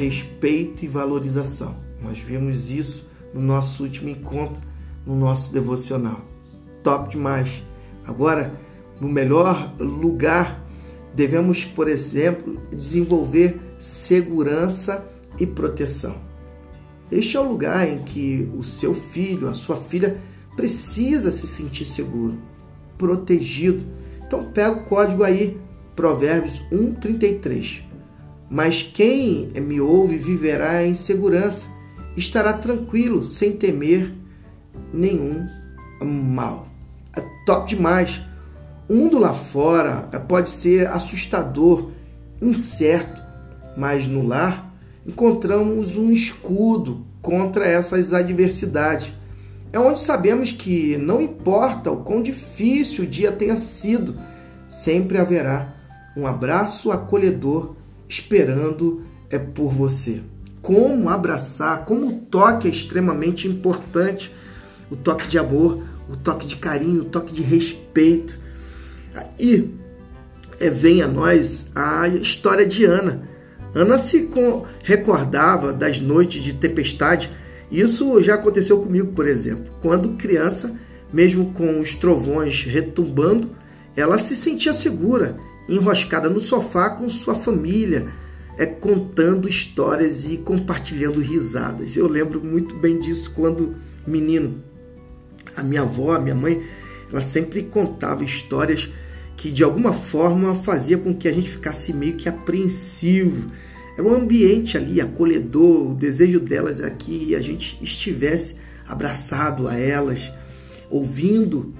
respeito e valorização. Nós vimos isso no nosso último encontro, no nosso devocional. Top demais! Agora, no melhor lugar, devemos, por exemplo, desenvolver segurança e proteção. Este é o lugar em que o seu filho, a sua filha, precisa se sentir seguro, protegido. Então pega o código aí, Provérbios 1:33. Mas quem me ouve viverá em segurança, estará tranquilo, sem temer nenhum mal. É top demais. O mundo lá fora pode ser assustador, incerto, mas no lar encontramos um escudo contra essas adversidades. É onde sabemos que não importa o quão difícil o dia tenha sido, sempre haverá um abraço acolhedor esperando é por você. Como abraçar, como o toque é extremamente importante, o toque de amor, o toque de carinho, o toque de respeito. E é, vem a nós a história de Ana. Ana se recordava das noites de tempestade. Isso já aconteceu comigo, por exemplo. Quando criança, mesmo com os trovões retumbando, ela se sentia segura, enroscada no sofá com sua família, é, contando histórias e compartilhando risadas. Eu lembro muito bem disso quando menino. A minha avó, a minha mãe, ela sempre contava histórias que de alguma forma fazia com que a gente ficasse meio que apreensivo. É um ambiente ali acolhedor, o desejo delas é que a gente estivesse abraçado a elas, ouvindo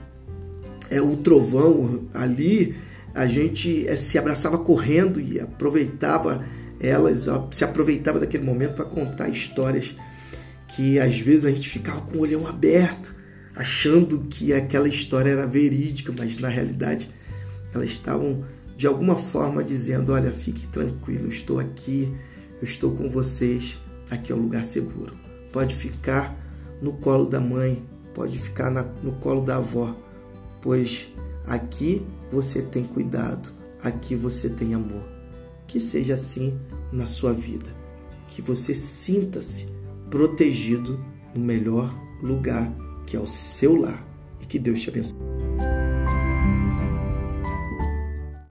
é, o trovão ali, a gente é, se abraçava correndo e aproveitava elas, se aproveitava daquele momento para contar histórias que às vezes a gente ficava com o olhão aberto, achando que aquela história era verídica, mas na realidade elas estavam de alguma forma dizendo: Olha, fique tranquilo, eu estou aqui, eu estou com vocês, aqui é um lugar seguro. Pode ficar no colo da mãe, pode ficar na, no colo da avó, pois aqui você tem cuidado, aqui você tem amor. Que seja assim na sua vida, que você sinta-se protegido no melhor lugar que é o seu lar e que Deus te abençoe.